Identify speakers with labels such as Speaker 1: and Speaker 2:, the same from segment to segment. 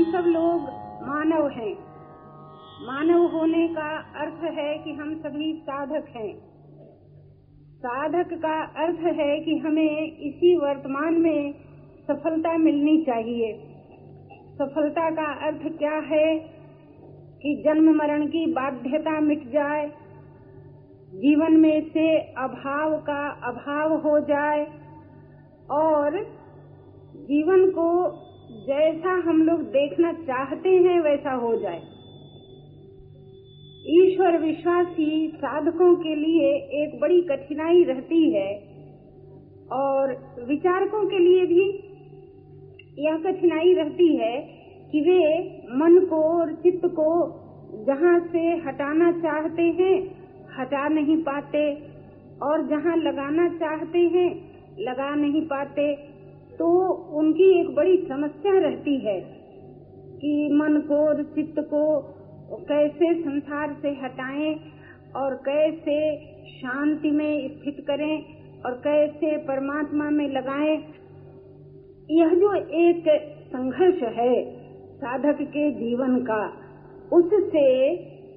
Speaker 1: हम सब लोग मानव हैं। मानव होने का अर्थ है कि हम सभी साधक हैं। साधक का अर्थ है कि हमें इसी वर्तमान में सफलता मिलनी चाहिए। सफलता का अर्थ क्या है कि जन्म मरण की बाध्यता मिट जाए, जीवन में से अभाव का अभाव हो जाए और जीवन को जैसा हम लोग देखना चाहते हैं, वैसा हो जाए। ईश्वर विश्वासी साधकों के लिए एक बड़ी कठिनाई रहती है और विचारकों के लिए भी यह कठिनाई रहती है कि वे मन को और चित्त को जहाँ से हटाना चाहते हैं, हटा नहीं पाते और जहाँ लगाना चाहते हैं, लगा नहीं पाते। तो उनकी एक बड़ी समस्या रहती है कि मन को, चित्त को कैसे संसार से हटाएँ और कैसे शांति में स्थित करें और कैसे परमात्मा में लगाएँ। यह जो एक संघर्ष है साधक के जीवन का, उससे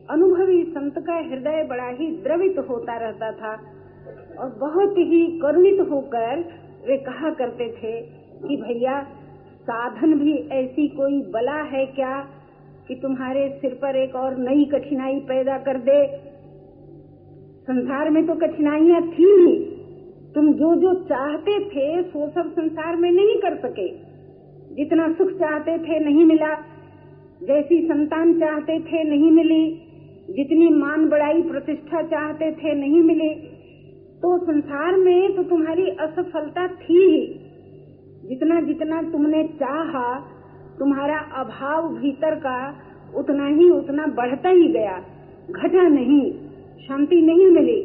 Speaker 1: अनुभवी संत का हृदय बड़ा ही द्रवित होता रहता था और बहुत ही करुणित होकर वे कहा करते थे कि भैया, साधन भी ऐसी कोई बला है क्या कि तुम्हारे सिर पर एक और नई कठिनाई पैदा कर दे? संसार में तो कठिनाइयाँ थी ही। तुम जो जो चाहते थे, वो सब संसार में नहीं कर सके। जितना सुख चाहते थे, नहीं मिला। जैसी संतान चाहते थे, नहीं मिली। जितनी मान बड़ाई प्रतिष्ठा चाहते थे, नहीं मिली। तो संसार में तो तुम्हारी असफलता थी ही। जितना जितना तुमने चाहा, तुम्हारा अभाव भीतर का उतना ही उतना बढ़ता ही गया। घटा नहीं, शांति नहीं मिली।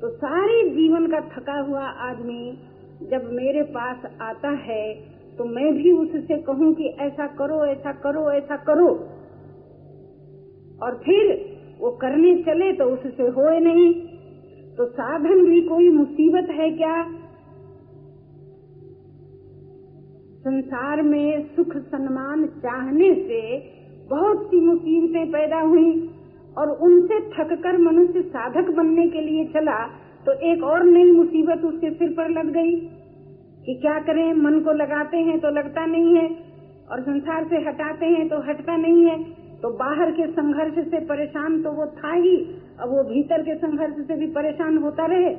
Speaker 1: तो सारे जीवन का थका हुआ आदमी जब मेरे पास आता है तो मैं भी उससे कहूँ कि ऐसा करो ऐसा करो ऐसा करो। और फिर वो करने चले तो उससे होए नहीं। तो साधन भी कोई मुसीबत है क्या? संसार में सुख सम्मान चाहने से बहुत सी मुसीबतें पैदा हुई और उनसे थककर मनुष्य साधक बनने के लिए चला तो एक और नई मुसीबत उसके सिर पर लग गई कि क्या करें? मन को लगाते हैं तो लगता नहीं है और संसार से हटाते हैं तो हटता नहीं है। तो बाहर के संघर्ष से परेशान तो वो था ही अब वो भीतर के संघर्ष से भी परेशान होता रहे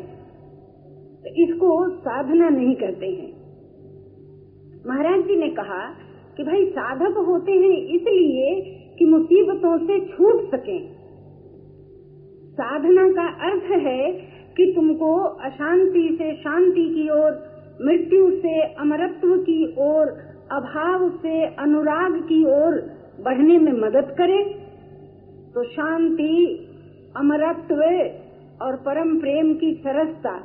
Speaker 1: तो इसको साधना नहीं करते हैं। महाराज जी ने कहा कि भाई साधक होते हैं इसलिए कि मुसीबतों से छूट सकें। साधना का अर्थ है कि तुमको अशांति से शांति की ओर, मृत्यु से अमरत्व की ओर, अभाव से अनुराग की ओर बढ़ने में मदद करे। तो शांति अमरत्व और परम प्रेम की सरसता।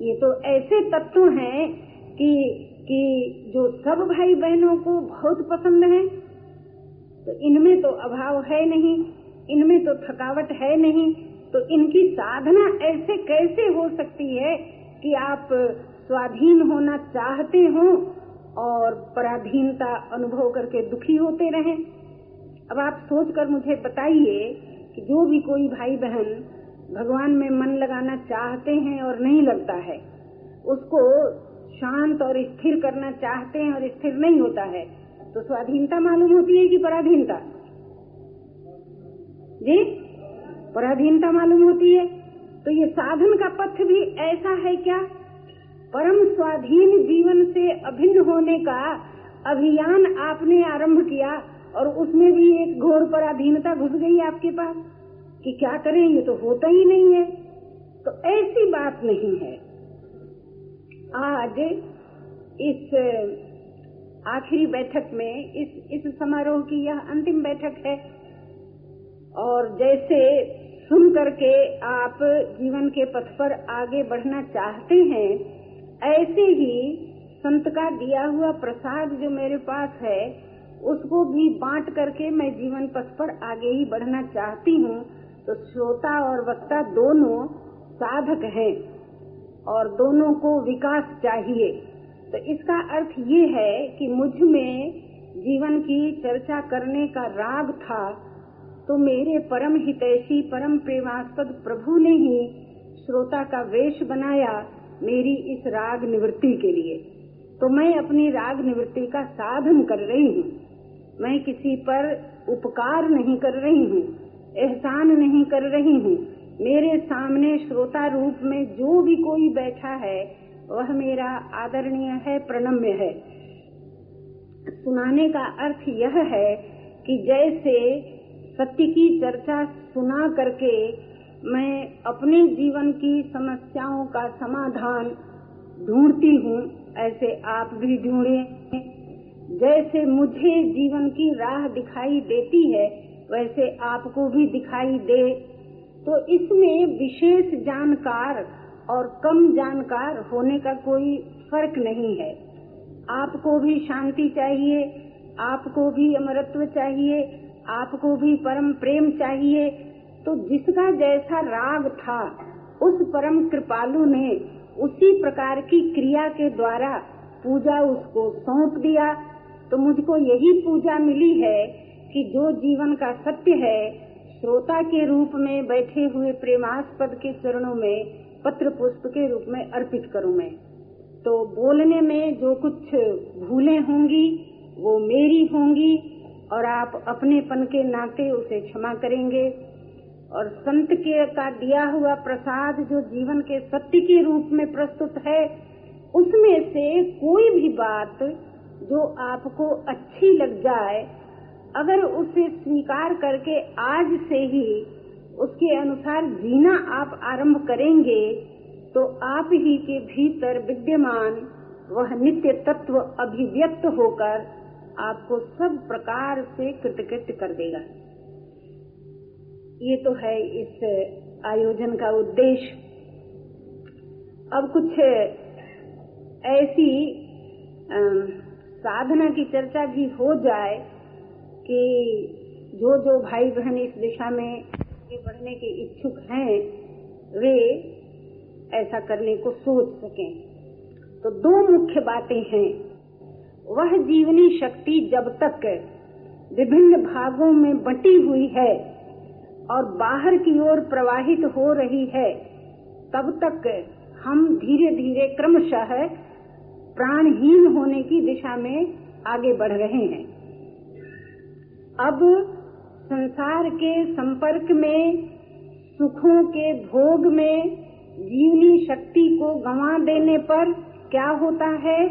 Speaker 1: ये तो ऐसे तत्व हैं कि कि जो सब भाई बहनों को बहुत पसंद है। तो इनमें तो अभाव है नहीं, इनमें तो थकावट है नहीं तो इनकी साधना ऐसे कैसे हो सकती है कि आप स्वाधीन होना चाहते हो और पराधीनता अनुभव करके दुखी होते रहें? अब आप सोच कर मुझे बताइए कि जो भी कोई भाई बहन भगवान में मन लगाना चाहते हैं और नहीं लगता है, उसको शांत और स्थिर करना चाहते हैं और स्थिर नहीं होता है तो स्वाधीनता मालूम होती है कि पराधीनता? जी, पराधीनता मालूम होती है। तो ये साधन का पथ भी ऐसा है क्या? परम स्वाधीन जीवन से अभिन्न होने का अभियान आपने आरंभ किया और उसमें भी एक घोर पराधीनता घुस गई आपके पास कि क्या करें, ये तो होता ही नहीं है। तो ऐसी बात नहीं है। आज इस आखिरी बैठक में, इस इस समारोह की यह अंतिम बैठक है। और जैसे सुन करके आप जीवन के पथ पर आगे बढ़ना चाहते हैं, ऐसे ही संत का दिया हुआ प्रसाद जो मेरे पास है उसको भी बांट करके मैं जीवन पथ पर आगे ही बढ़ना चाहती हूँ। तो श्रोता और वक्ता दोनों साधक हैं और दोनों को विकास चाहिए। तो इसका अर्थ ये है कि मुझमें जीवन की चर्चा करने का राग था तो मेरे परम हितैषी, परम प्रेमास्पद प्रभु ने ही श्रोता का वेश बनाया मेरी इस राग निवृत्ति के लिए। तो मैं अपनी राग निवृत्ति का साधन कर रही हूँ। मैं किसी पर उपकार नहीं कर रही हूँ, एहसान नहीं कर रही हूँ। मेरे सामने श्रोता रूप में जो भी कोई बैठा है, वह मेरा आदरणीय है, प्रणम्य है। सुनाने का अर्थ यह है कि जैसे सत्य की चर्चा सुना करके मैं अपने जीवन की समस्याओं का समाधान ढूंढती हूँ ऐसे आप भी ढूंढे। जैसे मुझे जीवन की राह दिखाई देती है, वैसे आपको भी दिखाई दे। तो इसमें विशेष जानकार और कम जानकार होने का कोई फ़र्क नहीं है। आपको भी शांति चाहिए, आपको भी अमरत्व चाहिए, आपको भी परम प्रेम चाहिए। तो जिसका जैसा राग था, उस परम कृपालु ने उसी प्रकार की क्रिया के द्वारा पूजा उसको सौंप दिया। तो मुझको यही पूजा मिली है कि जो जीवन का सत्य है, श्रोता के रूप में बैठे हुए प्रेमास्पद के चरणों में पत्र पुष्प के रूप में अर्पित करूँ मैं। तो बोलने में जो कुछ भूले होंगी, वो मेरी होंगी और आप अपनेपन के नाते उसे क्षमा करेंगे। और संत के का दिया हुआ प्रसाद जो जीवन के सत्य के रूप में प्रस्तुत है, उसमें से कोई भी बात जो आपको अच्छी लग जाए, अगर उसे स्वीकार करके आज से ही उसके अनुसार जीना आप आरंभ करेंगे तो आप ही के भीतर विद्यमान वह नित्य तत्व अभिव्यक्त होकर आपको सब प्रकार से कृतकृत कर देगा। ये तो है इस आयोजन का उद्देश्य। अब कुछ ऐसी साधना की चर्चा भी हो जाए कि जो जो भाई बहन इस दिशा में आगे बढ़ने के इच्छुक हैं, वे ऐसा करने को सोच सकें। तो दो मुख्य बातें हैं। वह जीवनी शक्ति जब तक विभिन्न भागों में बटी हुई है और बाहर की ओर प्रवाहित हो रही है, तब तक हम धीरे धीरे क्रमशः प्राणहीन होने की दिशा में आगे बढ़ रहे हैं। अब संसार के संपर्क में, सुखों के भोग में जीवनी शक्ति को गंवा देने पर क्या होता है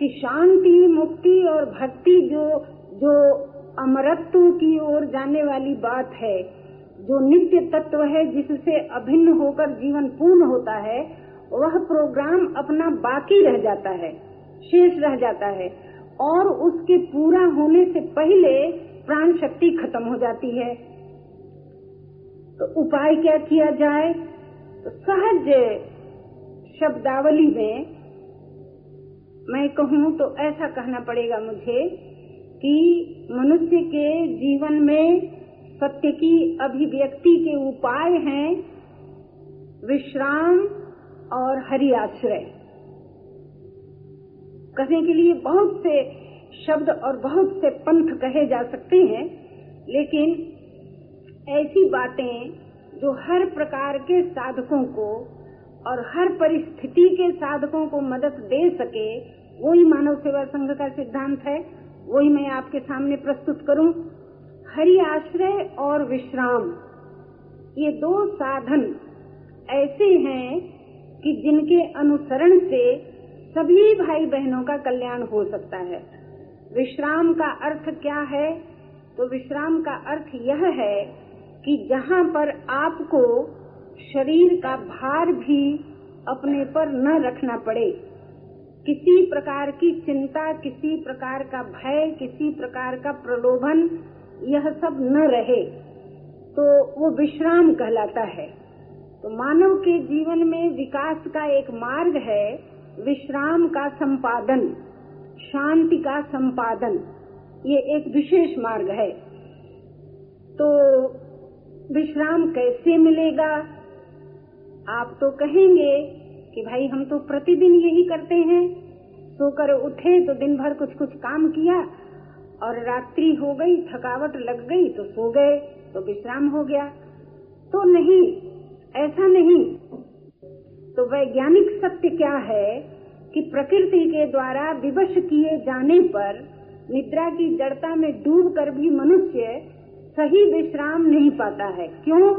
Speaker 1: कि शांति, मुक्ति और भक्ति जो जो अमरत्व की ओर जाने वाली बात है जो नित्य तत्व है, जिससे अभिन्न होकर जीवन पूर्ण होता है, वह प्रोग्राम अपना बाकी रह जाता है, शेष रह जाता है, और उसके पूरा होने से पहले प्राण शक्ति खत्म हो जाती है। तो उपाय क्या किया जाए? तो सहज शब्दावली में मैं कहूँ तो ऐसा कहना पड़ेगा मुझे कि मनुष्य के जीवन में सत्य की अभिव्यक्ति के उपाय हैं विश्राम और हरि आश्रय कहने के लिए बहुत से शब्द और बहुत से पंथ कहे जा सकते हैं, लेकिन ऐसी बातें जो हर प्रकार के साधकों को और हर परिस्थिति के साधकों को मदद दे सके, वही मानव सेवा संघ का सिद्धांत है, वही मैं आपके सामने प्रस्तुत करूँ। हरि आश्रय और विश्राम, ये दो साधन ऐसे हैं कि जिनके अनुसरण से सभी भाई बहनों का कल्याण हो सकता है। विश्राम का अर्थ क्या है? तो विश्राम का अर्थ यह है कि जहाँ पर आपको शरीर का भार भी अपने पर न रखना पड़े। किसी प्रकार की चिंता, किसी प्रकार का भय, किसी प्रकार का प्रलोभन यह सब न रहे तो वो विश्राम कहलाता है। तो मानव के जीवन में विकास का एक मार्ग है विश्राम का संपादन, शांति का संपादन। ये एक विशेष मार्ग है। तो विश्राम कैसे मिलेगा? आप तो कहेंगे कि भाई हम तो प्रतिदिन यही करते हैं। सोकर उठे तो दिन भर कुछ कुछ काम किया और रात्रि हो गई, थकावट लग गई तो सो गए तो विश्राम हो गया। तो नहीं, ऐसा नहीं। तो वैज्ञानिक सत्य क्या है कि प्रकृति के द्वारा विवश किए जाने पर निद्रा की जड़ता में डूब कर भी मनुष्य सही विश्राम नहीं पाता है। क्यों?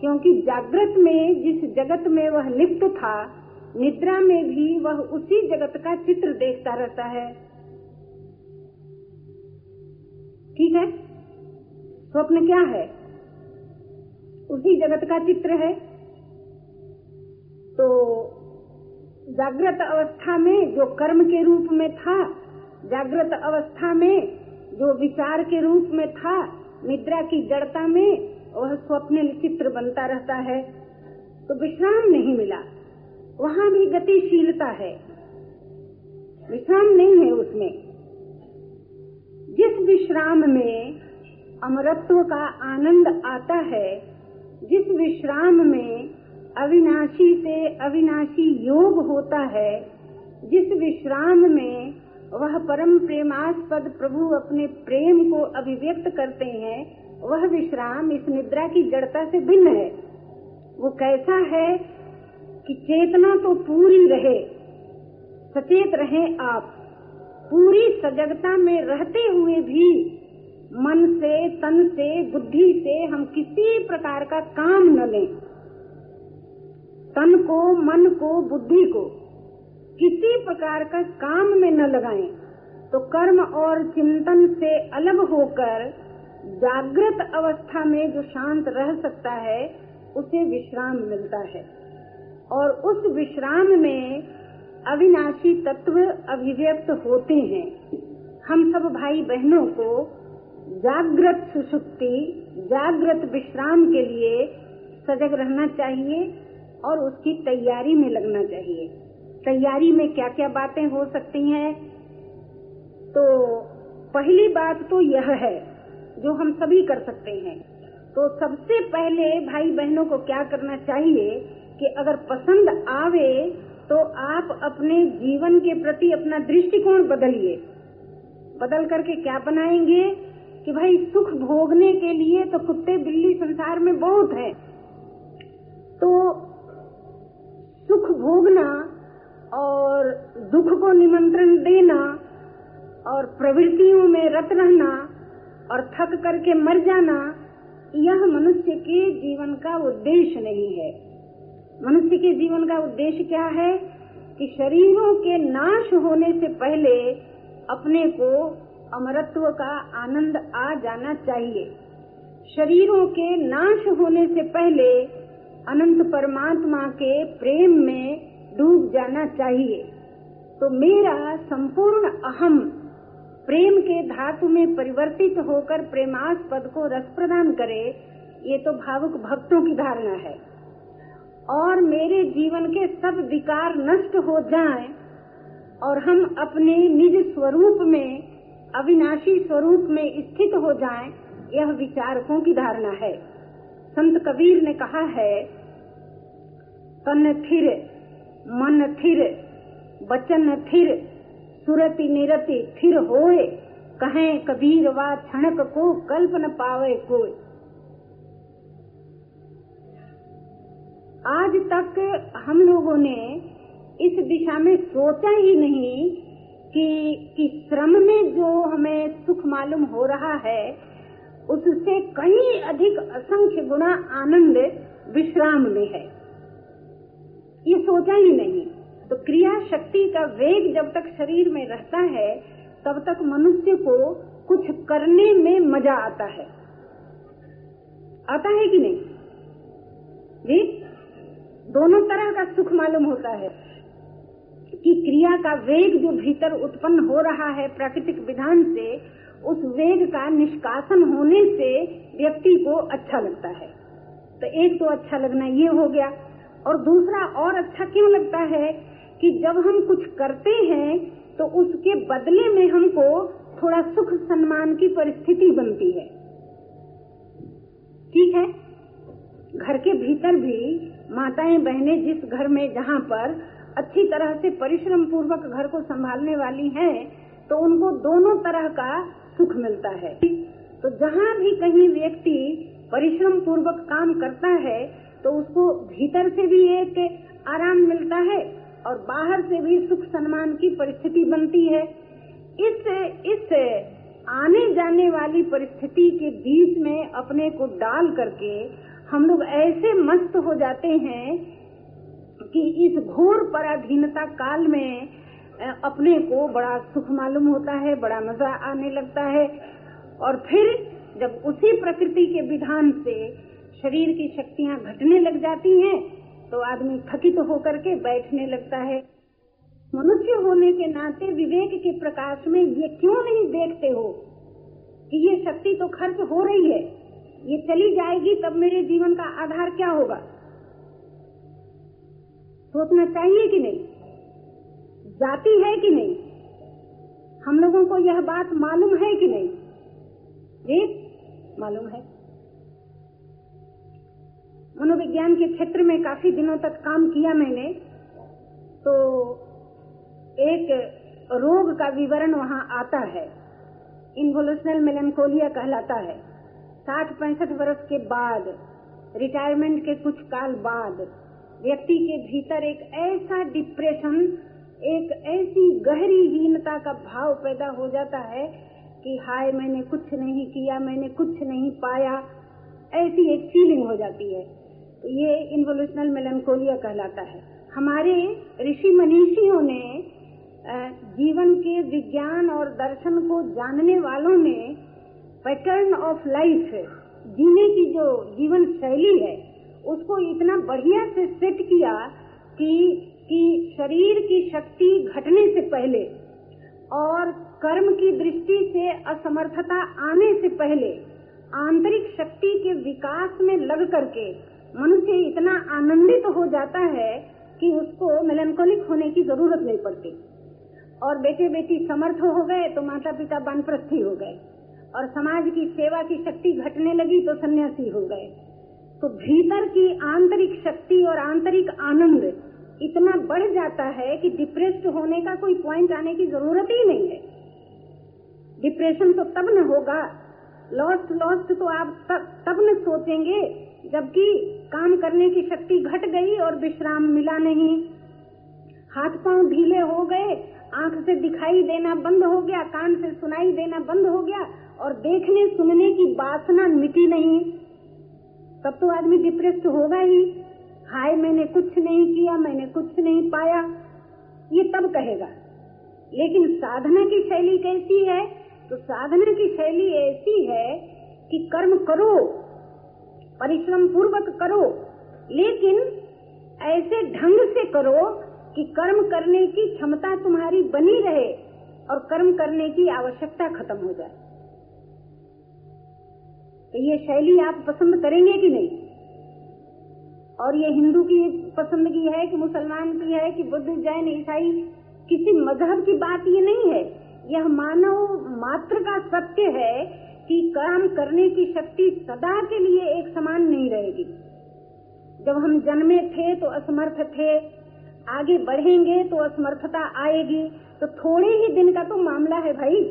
Speaker 1: क्योंकि जागृत में, जिस जगत में वह लिप्त था, निद्रा में भी वह उसी जगत का चित्र देखता रहता है। ठीक है? स्वप्न क्या है? उसी जगत का चित्र है। तो जागृत अवस्था में जो कर्म के रूप में था, जागृत अवस्था में जो विचार के रूप में था, निद्रा की जड़ता में, वह स्वप्न चित्र बनता रहता है। तो विश्राम नहीं मिला। वहाँ भी गतिशीलता है। विश्राम नहीं है उसमें। जिस विश्राम में अमरत्व का आनंद आता है। जिस विश्राम में अविनाशी से अविनाशी योग होता है, जिस विश्राम में वह परम प्रेमास्पद प्रभु अपने प्रेम को अभिव्यक्त करते हैं, वह विश्राम इस निद्रा की जड़ता से भिन्न है। वो कैसा है कि चेतना तो पूरी रहे, सचेत रहे आप। पूरी सजगता में रहते हुए भी मन से, तन से, बुद्धि से हम किसी प्रकार का काम न लें। तन को, मन को, बुद्धि को किसी प्रकार का काम में न लगाएँ तो कर्म और चिंतन से अलग होकर जागृत अवस्था में जो शांत रह सकता है, उसे विश्राम मिलता है। और उस विश्राम में अविनाशी तत्व अभिव्यक्त होते हैं। हम सब भाई बहनों को जागृत सुसुप्ति जागृत विश्राम के लिए सजग रहना चाहिए और उसकी तैयारी में लगना चाहिए। तैयारी में क्या क्या बातें हो सकती हैं? तो पहली बात तो यह है, जो हम सभी कर सकते हैं। तो सबसे पहले भाई बहनों को क्या करना चाहिए कि अगर पसंद आवे तो आप अपने जीवन के प्रति अपना दृष्टिकोण बदलिए। बदल करके क्या बनाएँगे? कि भाई, सुख भोगने के लिए तो कुत्ते बिल्ली संसार में बहुत है। तो सुख भोगना और दुख को निमंत्रण देना और प्रवृत्तियों में रत रहना और थक करके मर जाना, यह मनुष्य के जीवन का उद्देश्य नहीं है। मनुष्य के जीवन का उद्देश्य क्या है? कि शरीरों के नाश होने से पहले अपने को अमरत्व का आनंद आ जाना चाहिए। शरीरों के नाश होने से पहले अनंत परमात्मा के प्रेम में डूब जाना चाहिए। तो मेरा संपूर्ण अहम प्रेम के धातु में परिवर्तित होकर प्रेमास्पद को रस प्रदान करे, ये तो भावुक भक्तों की धारणा है। और मेरे जीवन के सब विकार नष्ट हो जाएँ और हम अपने निज स्वरूप में अविनाशी स्वरूप में स्थित हो जाएँ, यह विचारकों की धारणा है। संत कबीर ने कहा है तन थिर मन थिर बचन थिर सुरति निरति थिर होए कहें कबीर वा क्षणक को कल्प न पावे कोई। आज तक हम लोगों ने इस दिशा में सोचा ही नहीं कि कि श्रम में जो हमें सुख मालूम हो रहा है, उससे कहीं अधिक असंख्य गुना आनंद विश्राम में है। ये सोचा ही नहीं। तो क्रिया शक्ति का वेग जब तक शरीर में रहता है, तब तक मनुष्य को कुछ करने में मज़ा आता है। आता है कि नहीं? जी? दोनों तरह का सुख मालूम होता है कि क्रिया का वेग जो भीतर उत्पन्न हो रहा है प्राकृतिक विधान से, उस वेग का निष्कासन होने से व्यक्ति को अच्छा लगता है। तो एक तो अच्छा लगना ये हो गया। और दूसरा और अच्छा क्यों लगता है कि जब हम कुछ करते हैं तो उसके बदले में हमको थोड़ा सुख सम्मान की परिस्थिति बनती है। ठीक है? घर के भीतर भी माताएँ बहनें जिस घर में जहाँ पर अच्छी तरह से परिश्रम पूर्वक घर को संभालने वाली हैं, तो उनको दोनों तरह का सुख मिलता है। तो जहाँ भी कहीं व्यक्ति परिश्रम पूर्वक काम करता है तो उसको भीतर से भी एक आराम मिलता है और बाहर से भी सुख सम्मान की परिस्थिति बनती है। इस इस आने जाने वाली परिस्थिति के बीच में अपने को डाल करके हम लोग ऐसे मस्त हो जाते हैं कि इस घोर पराधीनता काल में अपने को बड़ा सुख मालूम होता है, बड़ा मज़ा आने लगता है। और फिर जब उसी प्रकृति के विधान से शरीर की शक्तियाँ घटने लग जाती हैं तो आदमी थकित तो होकर के बैठने लगता है। मनुष्य होने के नाते विवेक के प्रकाश में ये क्यों नहीं देखते हो कि ये शक्ति तो खर्च हो रही है? ये चली जाएगी, तब मेरे जीवन का आधार क्या होगा? सोचना चाहिए कि नहीं? जाती है कि नहीं? हम लोगों को यह बात मालूम है कि नहीं? जी, मालूम है। मनोविज्ञान के क्षेत्र में काफ़ी दिनों तक काम किया मैंने तो एक रोग का विवरण वहाँ आता है। इन्वोल्यूशनल मेलेंकोलिया कहलाता है। साठ पैंसठ वर्ष के बाद रिटायरमेंट के कुछ काल बाद, व्यक्ति के भीतर एक ऐसा डिप्रेशन एक ऐसी गहरी हीनता का भाव पैदा हो जाता है कि हाय, मैंने कुछ नहीं किया, मैंने कुछ नहीं पाया। ऐसी एक फीलिंग हो जाती है। तो ये इन्वोल्यूशनल मेलनकोलिया कहलाता है। हमारे ऋषि मनीषियों ने जीवन के विज्ञान और दर्शन को जानने वालों ने पैटर्न ऑफ़ लाइफ जीने की जो जीवन शैली है, उसको इतना बढ़िया से सेट किया कि कि शरीर की शक्ति घटने से पहले और कर्म की दृष्टि से असमर्थता आने से पहले आंतरिक शक्ति के विकास में लग करके मनुष्य इतना आनंदित हो जाता है कि उसको मेलनकोलिक होने की ज़रूरत नहीं पड़ती। और बेटे बेटी समर्थ हो गए तो माता पिता बनप्रस्थी हो गए। और समाज की सेवा की शक्ति घटने लगी तो सन्यासी हो गए। तो भीतर की आंतरिक शक्ति और आंतरिक आनंद इतना बढ़ जाता है कि डिप्रेस्ड होने का कोई पॉइंट आने की ज़रूरत ही नहीं है। डिप्रेशन तो तब न होगा। लॉस्ट लॉस्ट तो आप तब तब न सोचेंगे जबकि काम करने की शक्ति घट गई और विश्राम मिला नहीं। हाथ पाँव ढीले हो गए, आँख से दिखाई देना बंद हो गया, कान से सुनाई देना बंद हो गया और देखने, सुनने की वासना मिटी नहीं। तब तो आदमी डिप्रेस्ड होगा ही। हाय, मैंने कुछ नहीं किया, मैंने कुछ नहीं पाया। ये तब कहेगा। लेकिन साधना की शैली कैसी है? तो साधना की शैली ऐसी है कि कर्म करो, परिश्रम पूर्वक करो, लेकिन ऐसे ढंग से करो कि कर्म करने की क्षमता तुम्हारी बनी रहे और कर्म करने की आवश्यकता खत्म हो जाए। तो ये शैली आप पसंद करेंगे कि नहीं? और ये हिंदू की पसंद की है कि मुसलमान की है कि बुद्ध, जैन, ईसाई, किसी मज़हब की बात ये नहीं है। यह मानव मात्र का सत्य है कि काम करने की शक्ति सदा के लिए एक समान नहीं रहेगी। जब हम जन्मे थे तो असमर्थ थे, आगे बढ़ेंगे तो असमर्थता आएगी। तो थोड़े ही दिन का तो मामला है भाई।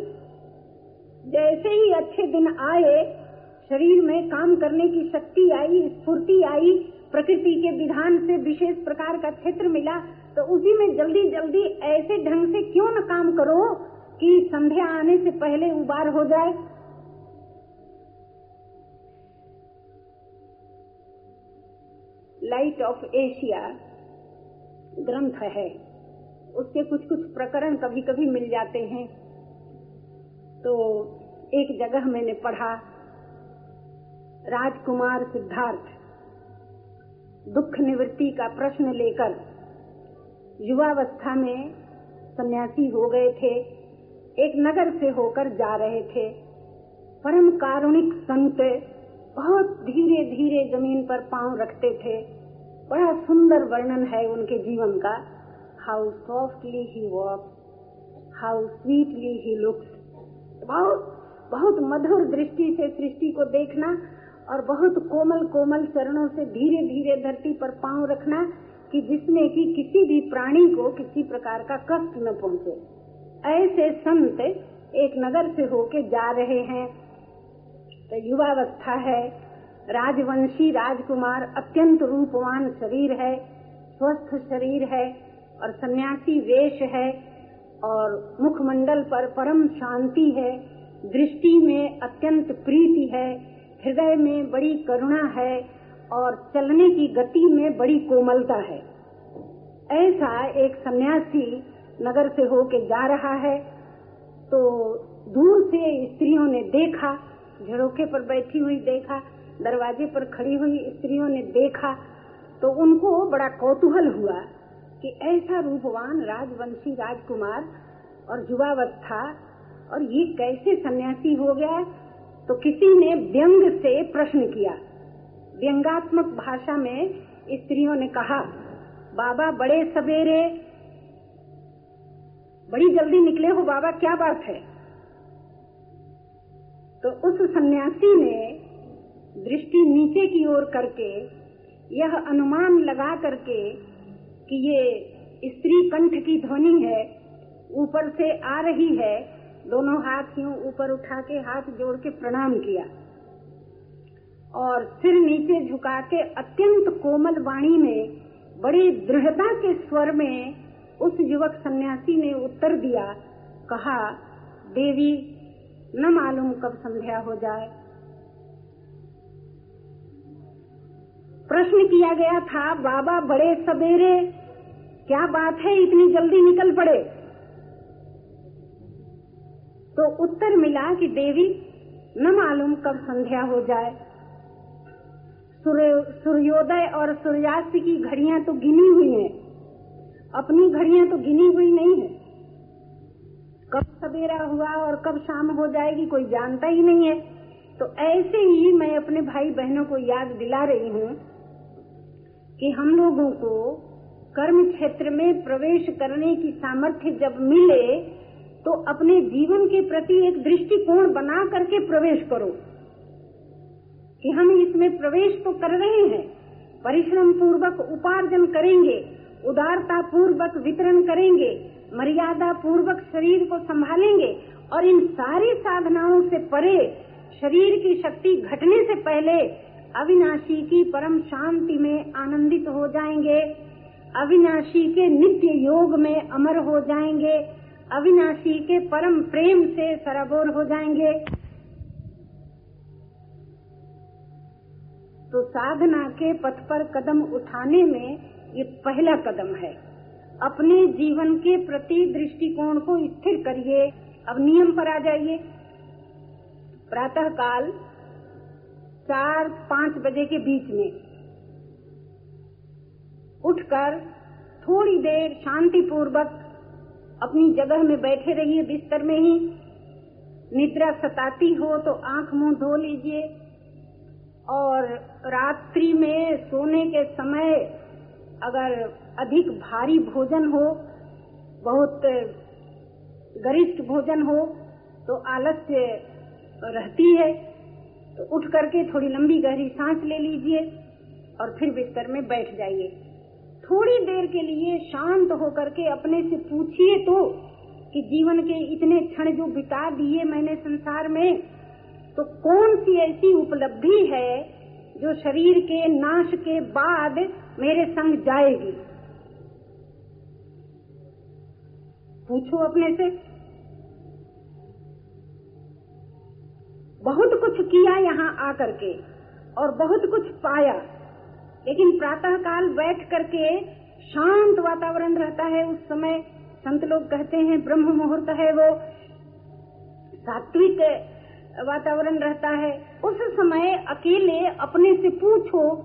Speaker 1: जैसे ही अच्छे दिन आए शरीर में काम करने की शक्ति आई, स्फूर्ति आई, प्रकृति के विधान से विशेष प्रकार का क्षेत्र मिला तो उसी में जल्दी जल्दी ऐसे ढंग से क्यों न काम करो कि संध्या आने से पहले उबार हो जाए? लाइट ऑफ़ एशिया ग्रंथ है। उसके कुछ कुछ प्रकरण कभी कभी मिल जाते हैं। तो एक जगह मैंने पढ़ा राजकुमार सिद्धार्थ दुख निवृत्ति का प्रश्न लेकर युवावस्था में सन्यासी हो गए थे। एक नगर से होकर जा रहे थे। परम कारुणिक संत बहुत धीरे धीरे ज़मीन पर पाँव रखते थे। बड़ा सुंदर वर्णन है उनके जीवन का। How softly he walk how sweetly he looks बहुत बहुत मधुर दृष्टि से सृष्टि को देखना और बहुत कोमल कोमल चरणों से धीरे धीरे धरती पर पाँव रखना कि जिसमें कि किसी भी प्राणी को किसी प्रकार का कष्ट न पहुँचे। ऐसे संत एक नगर से होके जा रहे हैं। तो युवावस्था है। राजवंशी राजकुमार अत्यंत रूपवान शरीर है, स्वस्थ शरीर है और सन्यासी वेश है और मुखमंडल पर परम शांति है, दृष्टि में अत्यंत प्रीति है। हृदय में बड़ी करुणा है और चलने की गति में बड़ी कोमलता है। ऐसा एक सन्यासी नगर से होके जा रहा है तो दूर से स्त्रियों ने देखा, झरोखे पर बैठी हुई देखा, दरवाजे पर खड़ी हुई स्त्रियों ने देखा तो उनको बड़ा कौतूहल हुआ कि ऐसा रूपवान राजवंशी राजकुमार और युवावस्था, और ये कैसे सन्यासी हो गया तो किसी ने व्यंग से प्रश्न किया। व्यंगात्मक भाषा में स्त्रियों ने कहा, बाबा, बड़े सवेरे, बड़ी जल्दी निकले हो, बाबा, क्या बात है? तो उस सन्यासी ने दृष्टि नीचे की ओर करके यह अनुमान लगा करके कि ये स्त्री कंठ की ध्वनि है, ऊपर से आ रही है दोनों हाथ यूँ ऊपर उठा के हाथ जोड़ के प्रणाम किया और सिर नीचे झुका के अत्यंत कोमल वाणी में, बड़ी दृढ़ता के स्वर में उस युवक सन्यासी ने उत्तर दिया, कहा, देवी, न मालूम कब संध्या हो जाए। प्रश्न किया गया था, बाबा बड़े सवेरे, क्या बात है इतनी जल्दी निकल पड़े? तो उत्तर मिला कि देवी न मालूम कब संध्या हो जाए। सूर्योदय और सूर्यास्त की घड़ियाँ तो गिनी हुई हैं, अपनी घड़ियाँ तो गिनी हुई नहीं है। कब सवेरा हुआ और कब शाम हो जाएगी कोई जानता ही नहीं है। तो ऐसे ही मैं अपने भाई बहनों को याद दिला रही हूँ कि हम लोगों को कर्म क्षेत्र में प्रवेश करने की सामर्थ्य जब मिले तो अपने जीवन के प्रति एक दृष्टिकोण बना करके प्रवेश करो। कि हम इसमें प्रवेश तो कर रहे हैं परिश्रम पूर्वक उपार्जन करेंगे उदारता पूर्वक वितरण करेंगे मर्यादा पूर्वक शरीर को संभालेंगे और इन सारी साधनाओं से परे, शरीर की शक्ति घटने से पहले अविनाशी की परम शांति में आनंदित हो जाएँगे, अविनाशी के नित्य योग में अमर हो जाएँगे अविनाशी के परम प्रेम से सराबोर हो जाएँगे। तो साधना के पथ पर कदम उठाने में ये पहला कदम है। अपने जीवन के प्रति दृष्टिकोण को स्थिर करिए। अब नियम पर आ जाइए। प्रातः काल चार पाँच बजे के बीच में उठकर थोड़ी देर शांति पूर्वक अपनी जगह में बैठे रहिए, बिस्तर में ही। निद्रा सताती हो तो आँख मुँह धो लीजिए। और रात्रि में सोने के समय अगर अधिक भारी भोजन हो, बहुत गरिष्ठ भोजन हो तो आलस्य रहती है तो उठ करके थोड़ी लंबी गहरी सांस ले लीजिए और फिर बिस्तर में बैठ जाइए। थोड़ी देर के लिए शांत होकर के अपने से पूछिए तो कि जीवन के इतने क्षण जो बिता दिए मैंने संसार में तो कौन सी ऐसी उपलब्धि है जो शरीर के नाश के बाद मेरे संग जाएगी? पूछो अपने से। बहुत कुछ किया यहाँ आकर के और बहुत कुछ पाया। लेकिन प्रातः काल बैठ करके शांत वातावरण रहता है। उस समय संत लोग कहते हैं, ब्रह्म मुहूर्त है वो। सात्विक वातावरण रहता है। उस समय अकेले अपने से पूछो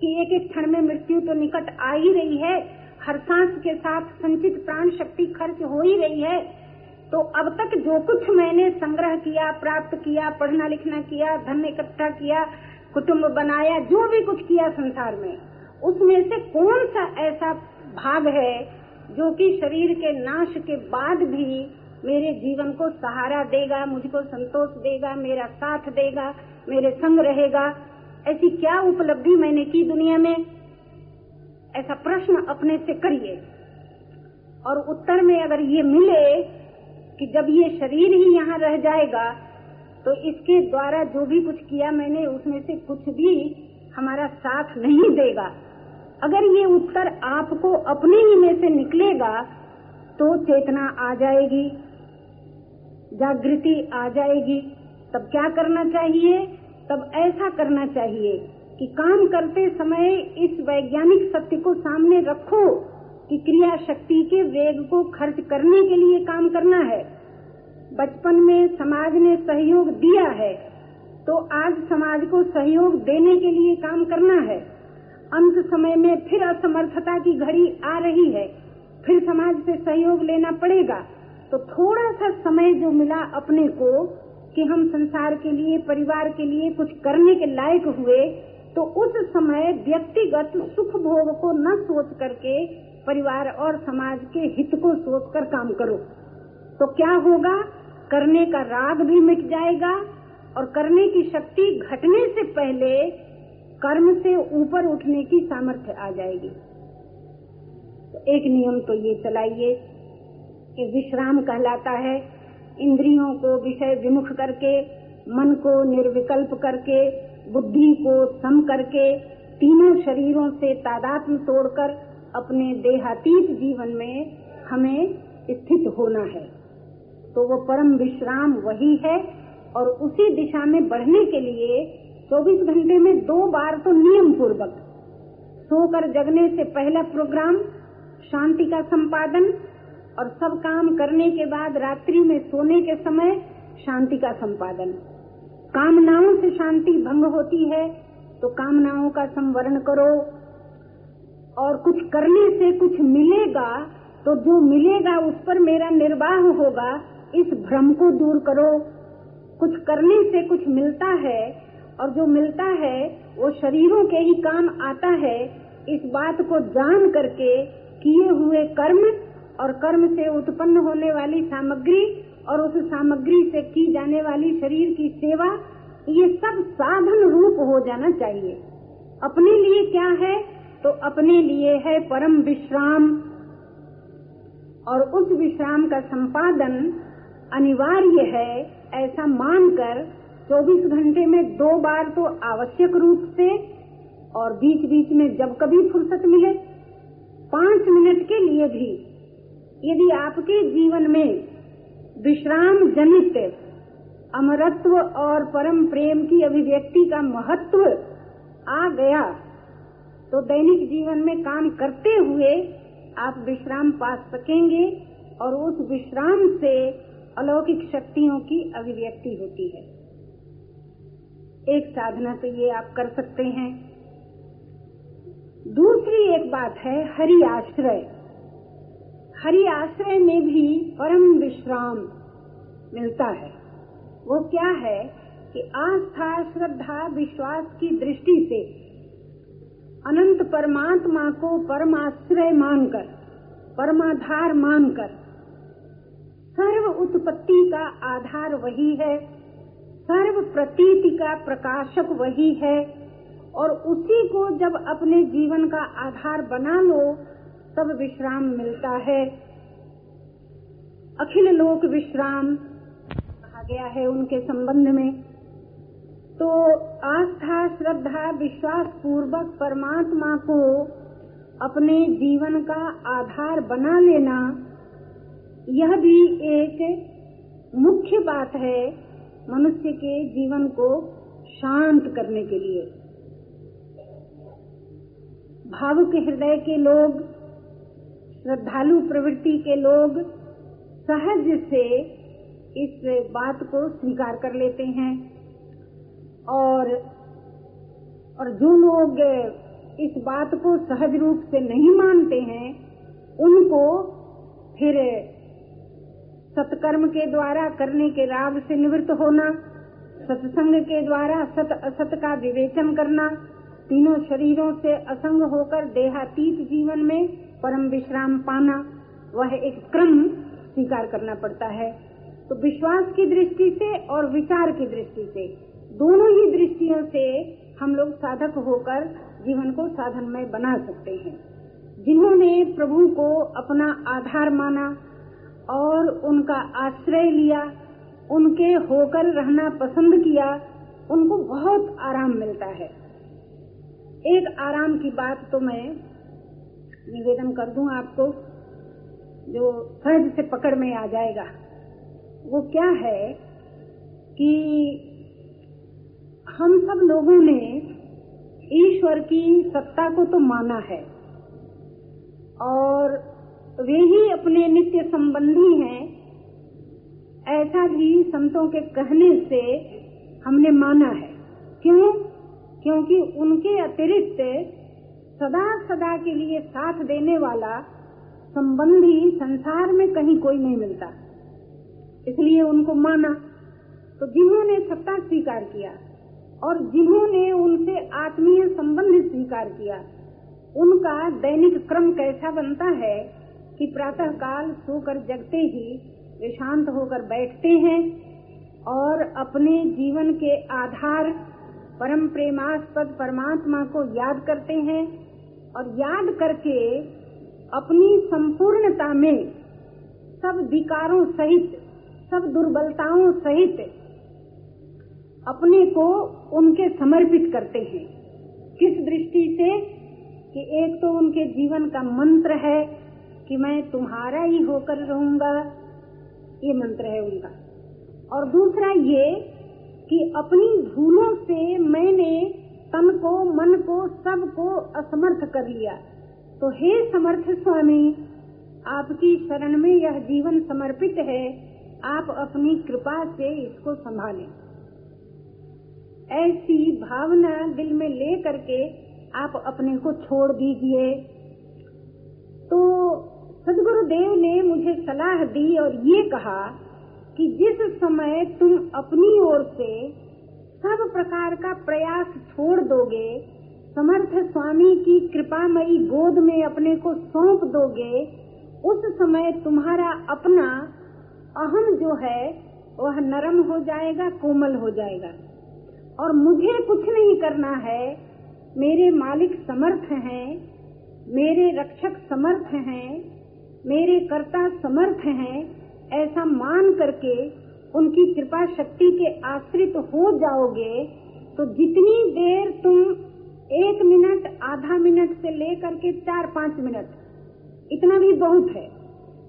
Speaker 1: कि एक एक क्षण में मृत्यु तो निकट आ ही रही है। हर सांस के साथ संचित प्राण शक्ति खर्च हो ही रही है। तो अब तक जो कुछ मैंने संग्रह किया, प्राप्त किया, पढ़ना लिखना किया, धन इकट्ठा किया कुटुंब बनाया, जो भी कुछ किया संसार में, उसमें से कौन सा ऐसा भाग है जो कि शरीर के नाश के बाद भी मेरे जीवन को सहारा देगा, मुझको संतोष देगा, मेरा साथ देगा, मेरे संग रहेगा? ऐसी क्या उपलब्धि मैंने की दुनिया में? ऐसा प्रश्न अपने से करिए। और उत्तर में अगर ये मिले कि जब ये शरीर ही यहाँ रह जाएगा तो इसके द्वारा जो भी कुछ किया मैंने, उसमें से कुछ भी हमारा साथ नहीं देगा। अगर ये उत्तर आपको अपने ही में से निकलेगा तो चेतना आ जाएगी, जागृति आ जाएगी। तब क्या करना चाहिए? तब ऐसा करना चाहिए कि काम करते समय इस वैज्ञानिक सत्य को सामने रखो कि क्रिया शक्ति के वेग को खर्च करने के लिए काम करना है। बचपन में समाज ने सहयोग दिया है तो आज समाज को सहयोग देने के लिए काम करना है। अंत समय में फिर असमर्थता की घड़ी आ रही है। फिर समाज से सहयोग लेना पड़ेगा। तो थोड़ा सा समय जो मिला अपने को, कि हम संसार के लिए, परिवार के लिए कुछ करने के लायक हुए तो उस समय व्यक्तिगत सुख भोग को न सोच करके परिवार और समाज के हित को सोच कर काम करो। तो क्या होगा? करने का राग भी मिट जाएगा और करने की शक्ति घटने से पहले कर्म से ऊपर उठने की सामर्थ्य आ जाएगी। तो एक नियम तो ये चलाइए कि विश्राम कहलाता है। इंद्रियों को विषय विमुख करके, मन को निर्विकल्प करके, बुद्धि को सम करके, तीनों शरीरों से तादात्म तोड़कर अपने देहातीत जीवन में हमें स्थित होना है। तो वो परम विश्राम वही है और उसी दिशा में बढ़ने के लिए 24 घंटे में दो बार तो नियम पूर्वक सोकर जगने से पहला प्रोग्राम, शांति का संपादन और सब काम करने के बाद रात्रि में सोने के समय शांति का संपादन। कामनाओं से शांति भंग होती है तो कामनाओं का संवरण करो। और कुछ करने से कुछ मिलेगा तो जो मिलेगा उस पर मेरा निर्वाह होगा। इस भ्रम को दूर करो। कुछ करने से कुछ मिलता है और जो मिलता है, वो शरीरों के ही काम आता है। इस बात को जान करके किए हुए कर्म और कर्म से उत्पन्न होने वाली सामग्री और उस सामग्री से की जाने वाली शरीर की सेवा, ये सब साधन रूप हो जाना चाहिए। अपने लिए क्या है? तो अपने लिए है परम विश्राम। और उस विश्राम का संपादन अनिवार्य है ऐसा मानकर 24 घंटे में दो बार तो आवश्यक रूप से और बीच बीच में जब कभी फुर्सत मिले, पाँच मिनट के लिए भी। यदि आपके जीवन में विश्राम जनित अमरत्व और परम प्रेम की अभिव्यक्ति का महत्व आ गया तो दैनिक जीवन में काम करते हुए आप विश्राम पा सकेंगे और उस विश्राम से अलौकिक शक्तियों की अभिव्यक्ति होती है। एक साधना तो ये आप कर सकते हैं। दूसरी एक बात है हरि आश्रय। हरि आश्रय में भी परम विश्राम मिलता है। वो क्या है कि आस्था, श्रद्धा, विश्वास की दृष्टि से अनंत परमात्मा को परमाश्रय मानकर, परमाधार मानकर उत्पत्ति का आधार वही है। सर्व प्रतीति का प्रकाशक वही है। और उसी को जब अपने जीवन का आधार बना लो, तब विश्राम मिलता है। अखिल लोक विश्राम कहा गया है उनके संबंध में। तो आस्था, श्रद्धा, विश्वास पूर्वक परमात्मा को अपने जीवन का आधार बना लेना यह भी एक मुख्य बात है मनुष्य के जीवन को शांत करने के लिए। भावुक हृदय के लोग, श्रद्धालु प्रवृत्ति के लोग सहज से इस बात को स्वीकार कर लेते हैं और और जो लोग इस बात को सहज रूप से नहीं मानते हैं, उनको फिर सत्कर्म के द्वारा करने के राग से निवृत्त होना, सत्संग के द्वारा सत असत का विवेचन करना, तीनों शरीरों से असंग होकर देहातीत जीवन में परम विश्राम पाना, वह एक क्रम स्वीकार करना पड़ता है। तो विश्वास की दृष्टि से और विचार की दृष्टि से, दोनों ही दृष्टियों से हम लोग साधक होकर जीवन को साधन में बना सकते हैं। जिन्होंने प्रभु को अपना आधार माना और उनका आश्रय लिया, उनके होकर रहना पसंद किया, उनको बहुत आराम मिलता है। एक आराम की बात तो मैं निवेदन कर दूँ आपको, जो सहज से पकड़ में आ जाएगा। वो क्या है कि हम सब लोगों ने ईश्वर की सत्ता को तो माना है, और वे ही अपने नित्य संबंधी हैं। ऐसा भी संतों के कहने से हमने माना है। क्यों? क्योंकि उनके अतिरिक्त सदा सदा के लिए साथ देने वाला संबंधी संसार में कहीं कोई नहीं मिलता। इसलिए उनको माना। तो जिन्होंने सत्ता स्वीकार किया और जिन्होंने उनसे आत्मीय संबंध स्वीकार किया, उनका दैनिक क्रम कैसा बनता है कि प्रातः काल सोकर जगते ही वे शांत होकर बैठते हैं और अपने जीवन के आधार परम प्रेमास्पद परमात्मा को याद करते हैं और याद करके अपनी संपूर्णता में सब विकारों सहित, सब दुर्बलताओं सहित अपने को उनके समर्पित करते हैं। किस दृष्टि से कि एक तो उनके जीवन का मंत्र है कि मैं तुम्हारा ही होकर रहूँगा। ये मंत्र है उनका। और दूसरा ये कि अपनी भूलों से मैंने तन को, मन को, सबको असमर्थ कर लिया। तो हे समर्थ स्वामी, आपकी शरण में यह जीवन समर्पित है। आप अपनी कृपा से इसको संभालें। ऐसी भावना दिल में ले करके आप अपने को छोड़ दीजिए। तो सदगुरुदेव ने मुझे सलाह दी और ये कहा कि जिस समय तुम अपनी ओर से सब प्रकार का प्रयास छोड़ दोगे, समर्थ स्वामी की कृपामयी गोद में अपने को सौंप दोगे, उस समय तुम्हारा अपना अहम जो है, वह नरम हो जाएगा, कोमल हो जाएगा। और मुझे कुछ नहीं करना है। मेरे मालिक समर्थ हैं, मेरे रक्षक समर्थ हैं मेरे कर्ता समर्थ हैं, ऐसा मान करके उनकी कृपा शक्ति के आश्रित हो जाओगे तो जितनी देर तुम एक मिनट, आधा मिनट से लेकर के चार पाँच मिनट, इतना भी बहुत है।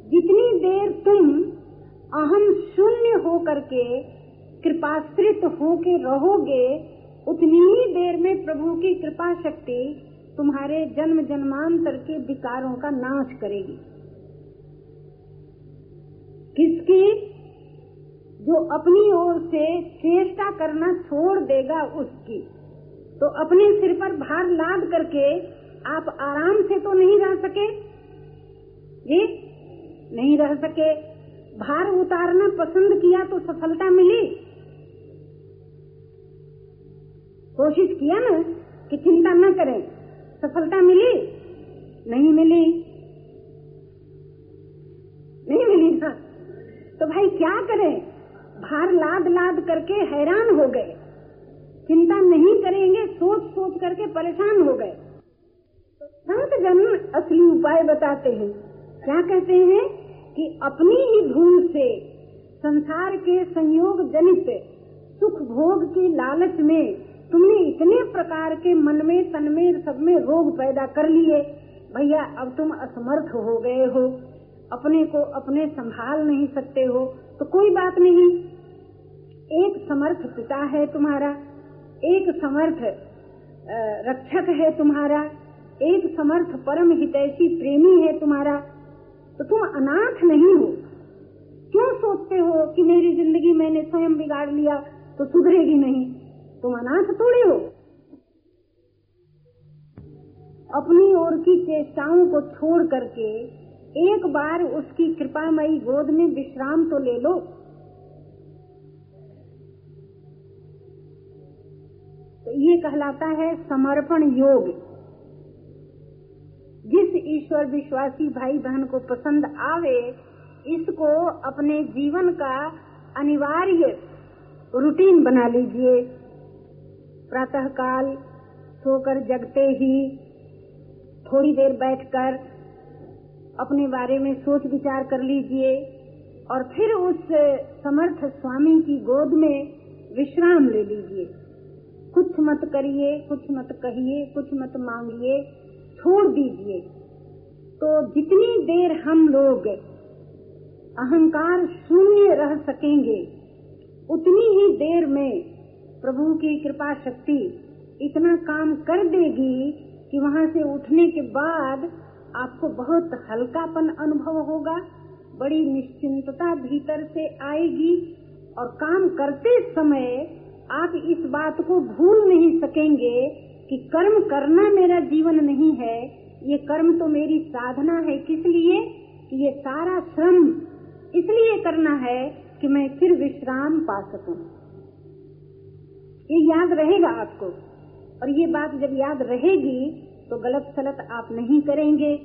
Speaker 1: जितनी देर तुम अहम शून्य हो करके कृपाश्रित हो के रहोगे, उतनी ही देर में प्रभु की कृपा शक्ति तुम्हारे जन्म जन्मांतर के विकारों का नाश करेगी। किसकी? जो अपनी ओर से चेष्टा करना छोड़ देगा उसकी। तो अपने सिर पर भार लाद करके आप आराम से तो नहीं रह सके? जी? नहीं रह सके। भार उतारना पसंद किया तो सफलता मिली। कोशिश किया ना कि चिंता न करें। सफलता मिली? नहीं मिली। नहीं मिली ना तो भाई क्या करें? भार लाद लाद करके हैरान हो गए। चिंता नहीं करेंगे, सोच सोच करके परेशान हो गए। संत जन असली उपाय बताते हैं। क्या कहते हैं कि अपनी ही भूल से संसार के संयोग जनित सुख भोग की लालच में तुमने इतने प्रकार के मन में, तन में, सब में रोग पैदा कर लिए। भैया, अब तुम असमर्थ हो गए हो। अपने को अपने संभाल नहीं सकते हो तो कोई बात नहीं। एक समर्थ पिता है तुम्हारा, एक समर्थ रक्षक है तुम्हारा, एक समर्थ परम हितैषी प्रेमी है तुम्हारा। तो तुम अनाथ नहीं हो। क्यों सोचते हो कि मेरी ज़िंदगी मैंने स्वयं बिगाड़ लिया तो सुधरेगी नहीं? तुम अनाथ थोड़ी हो। अपनी ओर की चेष्टाओं को छोड़ करके एक बार उसकी कृपामयी गोद में विश्राम तो ले लो। तो ये कहलाता है समर्पण योग। जिस ईश्वर विश्वासी भाई बहन को पसंद आवे, इसको अपने जीवन का अनिवार्य रूटीन बना लीजिए। प्रातः काल सोकर जगते ही थोड़ी देर बैठकर अपने बारे में सोच विचार कर लीजिए और फिर उस समर्थ स्वामी की गोद में विश्राम ले लीजिए। कुछ मत करिए, कुछ मत कहिए, कुछ मत मांगिए, छोड़ दीजिए। तो जितनी देर हम लोग अहंकार शून्य रह सकेंगे, उतनी ही देर में प्रभु की कृपा शक्ति इतना काम कर देगी कि वहाँ से उठने के बाद आपको बहुत हल्कापन अनुभव होगा, बड़ी निश्चिंतता भीतर से आएगी और काम करते समय आप इस बात को भूल नहीं सकेंगे कि कर्म करना मेरा जीवन नहीं है, ये कर्म तो मेरी साधना है। किस लिए? कि ये सारा श्रम इसलिए करना है कि मैं फिर विश्राम पा सकूँ। ये याद रहेगा आपको। और ये बात जब याद रहेगी तो गलत सलत आप नहीं करेंगे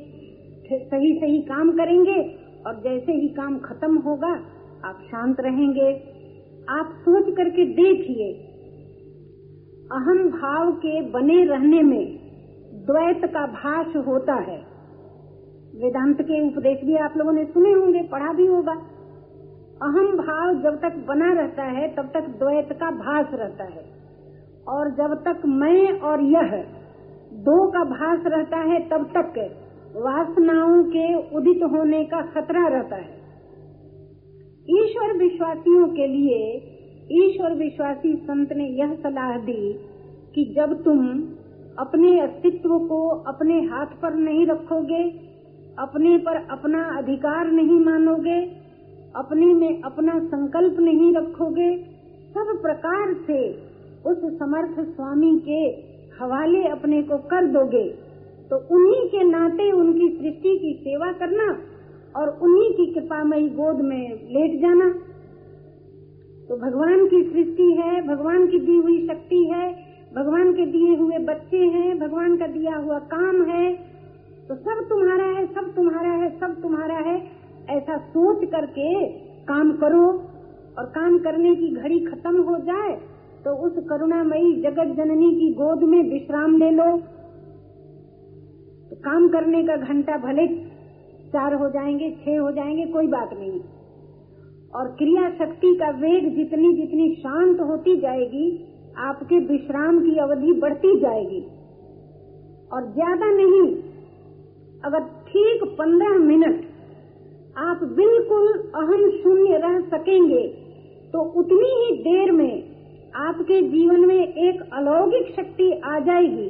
Speaker 1: सही सही काम करेंगे और जैसे ही काम खत्म होगा, आप शांत रहेंगे। आप सोच करके देखिए, अहम भाव के बने रहने में द्वैत का भाष होता है। वेदांत के उपदेश भी आप लोगों ने सुने होंगे, पढ़ा भी होगा। अहम भाव जब तक बना रहता है, तब तक द्वैत का भास रहता है। और जब तक मैं और यह दो का भास रहता है, तब तक वासनाओं के उदित होने का खतरा रहता है। ईश्वर विश्वासियों के लिए, ईश्वर विश्वासी संत ने यह सलाह दी कि जब तुम अपने अस्तित्व को अपने हाथ पर नहीं रखोगे, अपने पर अपना अधिकार नहीं मानोगे, अपने में अपना संकल्प नहीं रखोगे, सब प्रकार से उस समर्थ स्वामी के हवाले अपने को कर दोगे तो उन्हीं के नाते उनकी सृष्टि की सेवा करना और उन्हीं की कृपामयी गोद में लेट जाना। तो भगवान की सृष्टि है, भगवान की दी हुई शक्ति है, भगवान के दिए हुए बच्चे हैं, भगवान का दिया हुआ काम है तो सब तुम्हारा है, सब तुम्हारा है, सब तुम्हारा है। ऐसा सोच करके काम करो और काम करने की घड़ी खत्म हो जाए तो उस करुणामयी जगत जननी की गोद में विश्राम ले लो। तो काम करने का घंटा भले चार हो जाएँगे, छह हो जाएँगे, कोई बात नहीं। और क्रिया शक्ति का वेग जितनी जितनी शांत होती जाएगी, आपके विश्राम की अवधि बढ़ती जाएगी। और ज़्यादा नहीं, अगर ठीक पंद्रह मिनट आप बिल्कुल अहम शून्य रह सकेंगे तो उतनी ही देर में आपके जीवन में एक अलौकिक शक्ति आ जाएगी,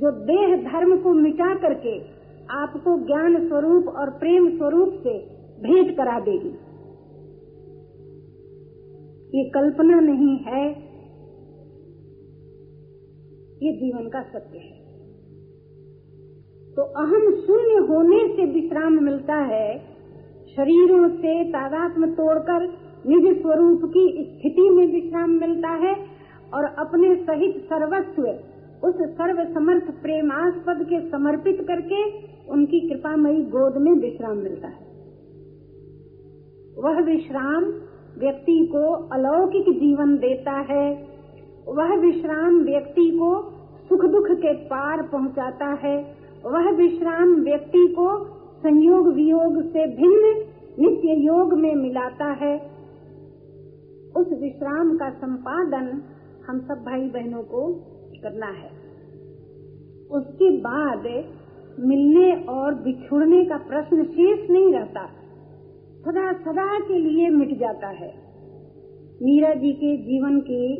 Speaker 1: जो देह धर्म को मिटा करके आपको ज्ञान स्वरूप और प्रेम स्वरूप से भेंट करा देगी। ये कल्पना नहीं है, ये जीवन का सत्य है। तो अहम शून्य होने से विश्राम मिलता है, शरीरों से तादात्म तोड़कर निज स्वरूप की स्थिति में विश्राम मिलता है और अपने सहित सर्वस्व, उस सर्व समर्थ प्रेमास्पद के समर्पित करके उनकी कृपामयी गोद में विश्राम मिलता है। वह विश्राम व्यक्ति को अलौकिक जीवन देता है। वह विश्राम व्यक्ति को सुख दुख के पार पहुंचाता है। वह विश्राम व्यक्ति को संयोग वियोग से भिन्न नित्य योग में मिलाता है। उस विश्राम का संपादन हम सब भाई बहनों को करना है। उसके बाद मिलने और बिछुड़ने का प्रश्न शेष नहीं रहता। सदा सदा के लिए मिट जाता है। मीरा जी के जीवन की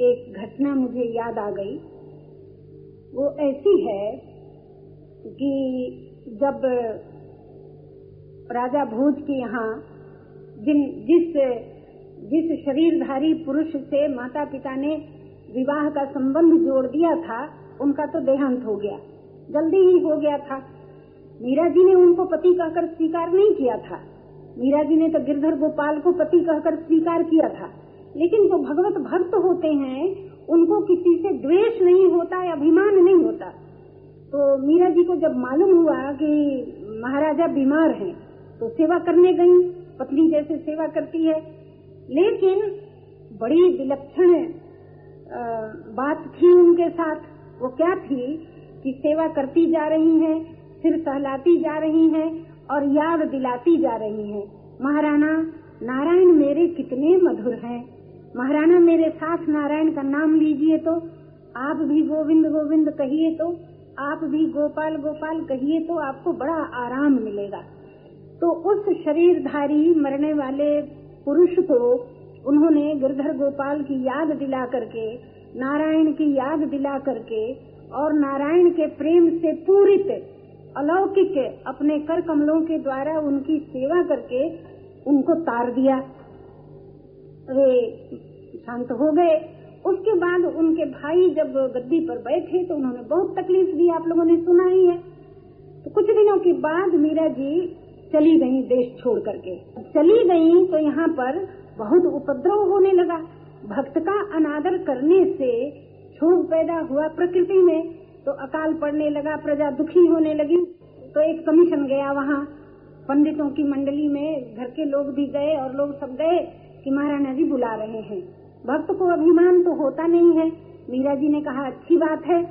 Speaker 1: एक घटना मुझे याद आ गई। वो ऐसी है कि जब राजा भोज के यहाँ जिन, जिस जिस शरीरधारी पुरुष से माता पिता ने विवाह का संबंध जोड़ दिया था, उनका तो देहांत हो गया। जल्दी ही हो गया था। मीरा जी ने उनको पति कहकर स्वीकार नहीं किया था। मीरा जी ने तो गिरधर गोपाल को पति कहकर स्वीकार किया था। लेकिन जो भगवत भक्त होते हैं, उनको किसी से द्वेष नहीं होता या अभिमान नहीं होता। तो मीरा जी को जब मालूम हुआ कि महाराजा बीमार हैं तो सेवा करने गई। पत्नी जैसे सेवा करती है। लेकिन बड़ी विलक्षण बात थी उनके साथ। वो क्या थी कि सेवा करती जा रही हैं, सिर सहलाती जा रही हैं और याद दिलाती जा रही हैं। महाराणा, नारायण मेरे कितने मधुर हैं। महाराणा, मेरे साथ नारायण का नाम लीजिए तो। आप भी गोविंद गोविंद कहिए तो। आप भी गोपाल गोपाल कहिए तो आपको बड़ा आराम मिलेगा। तो उस शरीरधारी मरने वाले पुरुष को उन्होंने गिरधर गोपाल की याद दिला करके, नारायण की याद दिला करके और नारायण के प्रेम से पूरित, अलौकिक अपने कर कमलों के द्वारा उनकी सेवा करके उनको तार दिया। वे शांत हो गए। उसके बाद उनके भाई जब गद्दी पर बैठे तो उन्होंने बहुत तकलीफ़ दी आप लोगों ने सुना ही है। तो कुछ दिनों के बाद मीरा जी चली गई देश छोड़ करके। चली गई तो यहाँ पर बहुत उपद्रव होने लगा। भक्त का अनादर करने से क्षोभ पैदा हुआ प्रकृति में तो अकाल पड़ने लगा, प्रजा दुखी होने लगी। तो एक कमीशन गया वहाँ। पंडितों की मंडली में घर के लोग भी गए और लोग सब गए कि महाराणा जी बुला रहे हैं। भक्त को अभिमान तो होता नहीं है। मीरा जी ने कहा, अच्छी बात है,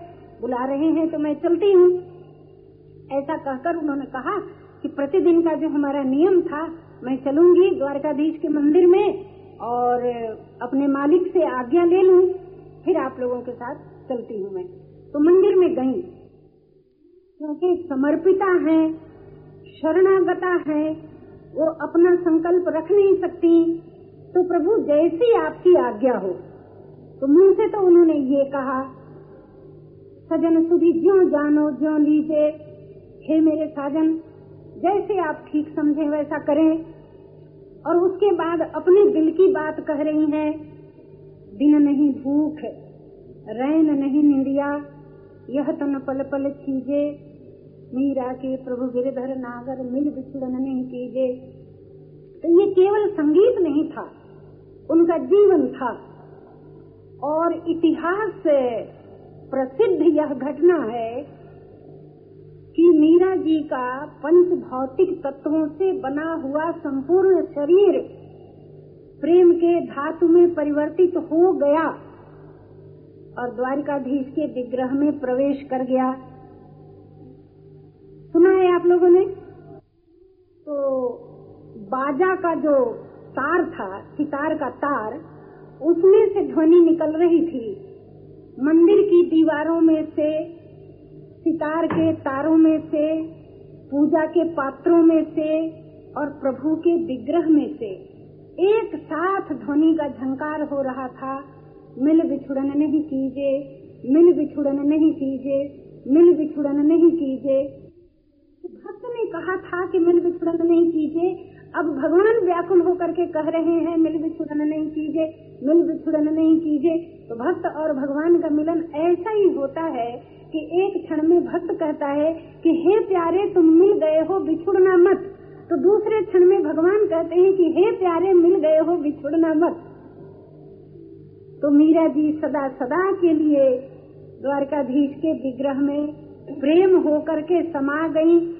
Speaker 1: बुला रहे हैं तो मैं चलती हूँ। ऐसा कहकर उन्होंने कहा कि प्रतिदिन का जो हमारा नियम था, मैं चलूँगी द्वारकाधीश के मंदिर में और अपने मालिक से आज्ञा ले लूँ, फिर आप लोगों के साथ चलती हूँ मैं। तो मंदिर में गई। क्योंकि समर्पिता है, शरणागता है, वो अपना संकल्प रख नहीं सकती तो प्रभु जैसी आपकी आज्ञा हो। तो मुँह से तो उन्होंने ये कहा, सजन सुधी ज्यो जानो, ज्यो लीजे, हे मेरे साजन जैसे आप ठीक समझे, वैसा करें। और उसके बाद अपने दिल की बात कह रही हैं, दिन नहीं भूख, रैन नहीं निंदिया, यह तन पल पल छीजे मीरा के प्रभु गिरधर नागर मिल बिछुड़न नहीं कीजे। तो ये केवल संगीत नहीं था, उनका जीवन था। और इतिहास प्रसिद्ध यह घटना है जी का पंच भौतिक तत्वों से बना हुआ संपूर्ण शरीर प्रेम के धातु में परिवर्तित हो गया और द्वारिकाधीश के विग्रह में प्रवेश कर गया। सुना है आप लोगों ने? तो बाजा का जो तार था, सितार का तार, उसमें से ध्वनि निकल रही थी। मंदिर की दीवारों में से सितार के तारों में से, पूजा के पात्रों में से और प्रभु के विग्रह में से एक साथ ध्वनि का झंकार हो रहा था। मिल बिछुड़न नहीं कीजिए, मिल बिछुड़न नहीं कीजिए, मिल बिछुड़न नहीं कीजिए। भक्त ने कहा था कि मिल बिछुड़न नहीं कीजिए। अब भगवान व्याकुल होकर के कह रहे हैं, मिल बिछुड़न नहीं कीजिए, मिल बिछुड़न नहीं कीजिए। तो भक्त और भगवान का मिलन ऐसा ही होता है कि एक क्षण में भक्त कहता है कि, हे प्यारे, तुम मिल गए हो, बिछुड़ना मत। तो दूसरे क्षण में भगवान कहते हैं कि, हे प्यारे, मिल गए हो, बिछुड़ना मत। तो मीरा जी सदा सदा के लिए द्वारकाधीश के विग्रह में प्रेम होकर के समा गई।